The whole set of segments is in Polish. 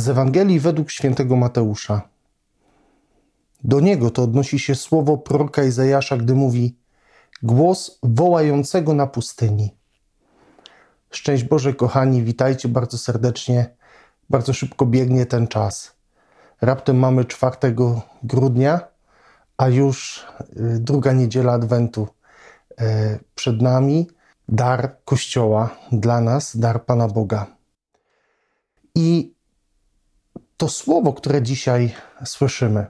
z Ewangelii według świętego Mateusza. Do niego to odnosi się słowo proroka Izajasza, gdy mówi głos wołającego na pustyni. Szczęść Boże, kochani, witajcie bardzo serdecznie. Bardzo szybko biegnie ten czas. Raptem mamy 4 grudnia, a już y, druga niedziela Adwentu y, przed nami. Dar Kościoła dla nas, dar Pana Boga. I to słowo, które dzisiaj słyszymy,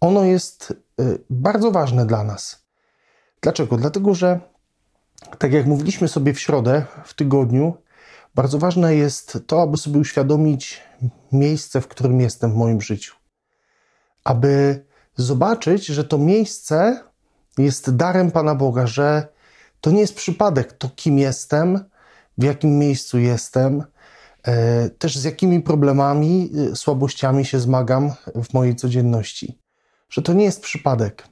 ono jest y, bardzo ważne dla nas. Dlaczego? Dlatego, że tak jak mówiliśmy sobie w środę, w tygodniu, bardzo ważne jest to, aby sobie uświadomić miejsce, w którym jestem w moim życiu. Aby zobaczyć, że to miejsce jest darem Pana Boga, że to nie jest przypadek, to kim jestem, w jakim miejscu jestem, też z jakimi problemami, e, słabościami się zmagam w mojej codzienności. Że to nie jest przypadek.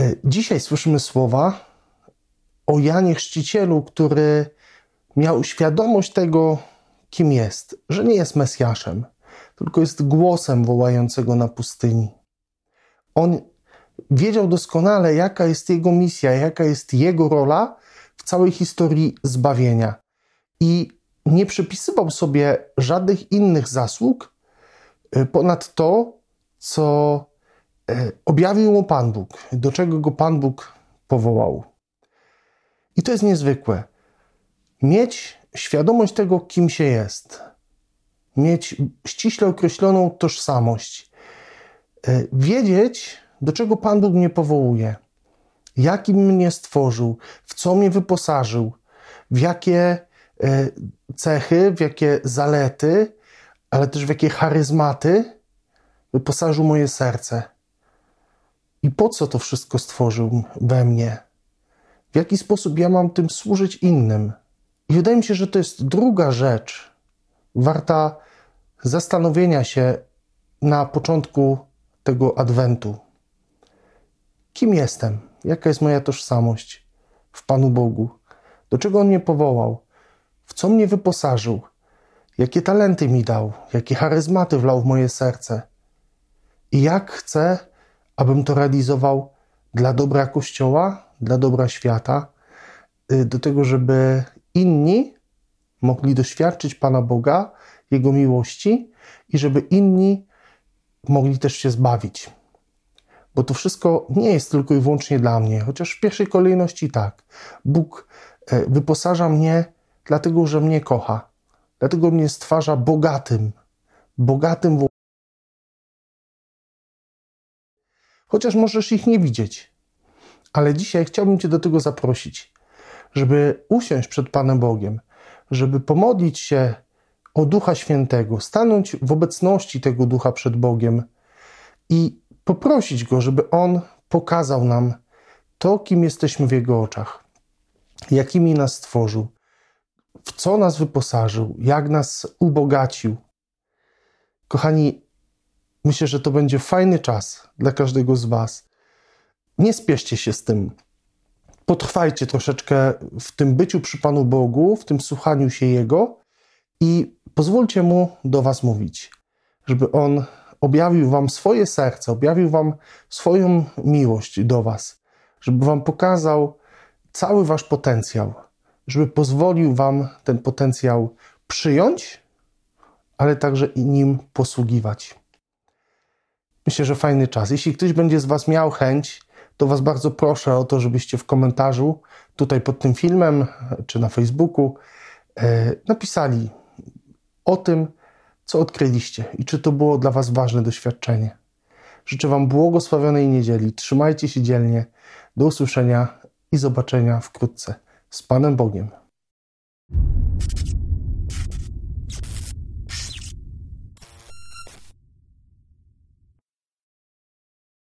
E, dzisiaj słyszymy słowa o Janie Chrzcicielu, który miał świadomość tego, kim jest, że nie jest Mesjaszem, tylko jest głosem wołającego na pustyni. On wiedział doskonale, jaka jest jego misja, jaka jest jego rola w całej historii zbawienia. I nie przypisywał sobie żadnych innych zasług e, ponad to, co e, objawił mu Pan Bóg, do czego go Pan Bóg powołał. I to jest niezwykłe. Mieć świadomość tego, kim się jest, mieć ściśle określoną tożsamość, e, wiedzieć, do czego Pan Bóg mnie powołuje, jakim mnie stworzył, w co mnie wyposażył, w jakie cechy, w jakie zalety, ale też w jakie charyzmaty wyposażył moje serce. I po co to wszystko stworzył we mnie? W jaki sposób ja mam tym służyć innym? I wydaje mi się, że to jest druga rzecz, warta zastanowienia się na początku tego adwentu. Kim jestem? Jaka jest moja tożsamość w Panu Bogu? Do czego On mnie powołał? Co mnie wyposażył? Jakie talenty mi dał? Jakie charyzmaty wlał w moje serce? I jak chcę, abym to realizował dla dobra Kościoła, dla dobra świata, y, do tego, żeby inni mogli doświadczyć Pana Boga, Jego miłości i żeby inni mogli też się zbawić. Bo to wszystko nie jest tylko i wyłącznie dla mnie, chociaż w pierwszej kolejności tak. Bóg e, wyposaża mnie dlatego, że mnie kocha, dlatego mnie stwarza bogatym, bogatym w Chociaż możesz ich nie widzieć. Ale dzisiaj chciałbym Cię do tego zaprosić, żeby usiąść przed Panem Bogiem, żeby pomodlić się o Ducha Świętego, stanąć w obecności tego Ducha przed Bogiem i poprosić Go, żeby On pokazał nam to, kim jesteśmy w Jego oczach, jakimi nas stworzył, w co nas wyposażył, jak nas ubogacił. Kochani, myślę, że to będzie fajny czas dla każdego z Was. Nie spieszcie się z tym. Potrwajcie troszeczkę w tym byciu przy Panu Bogu, w tym słuchaniu się Jego i pozwólcie Mu do Was mówić, żeby On objawił Wam swoje serce, objawił Wam swoją miłość do Was, żeby Wam pokazał cały Wasz potencjał, żeby pozwolił Wam ten potencjał przyjąć, ale także i nim posługiwać. Myślę, że fajny czas. Jeśli ktoś będzie z Was miał chęć, to Was bardzo proszę o to, żebyście w komentarzu tutaj pod tym filmem czy na Facebooku e, napisali o tym, co odkryliście i czy to było dla Was ważne doświadczenie. Życzę Wam błogosławionej niedzieli. Trzymajcie się dzielnie. Do usłyszenia i zobaczenia wkrótce. Z Panem Bogiem.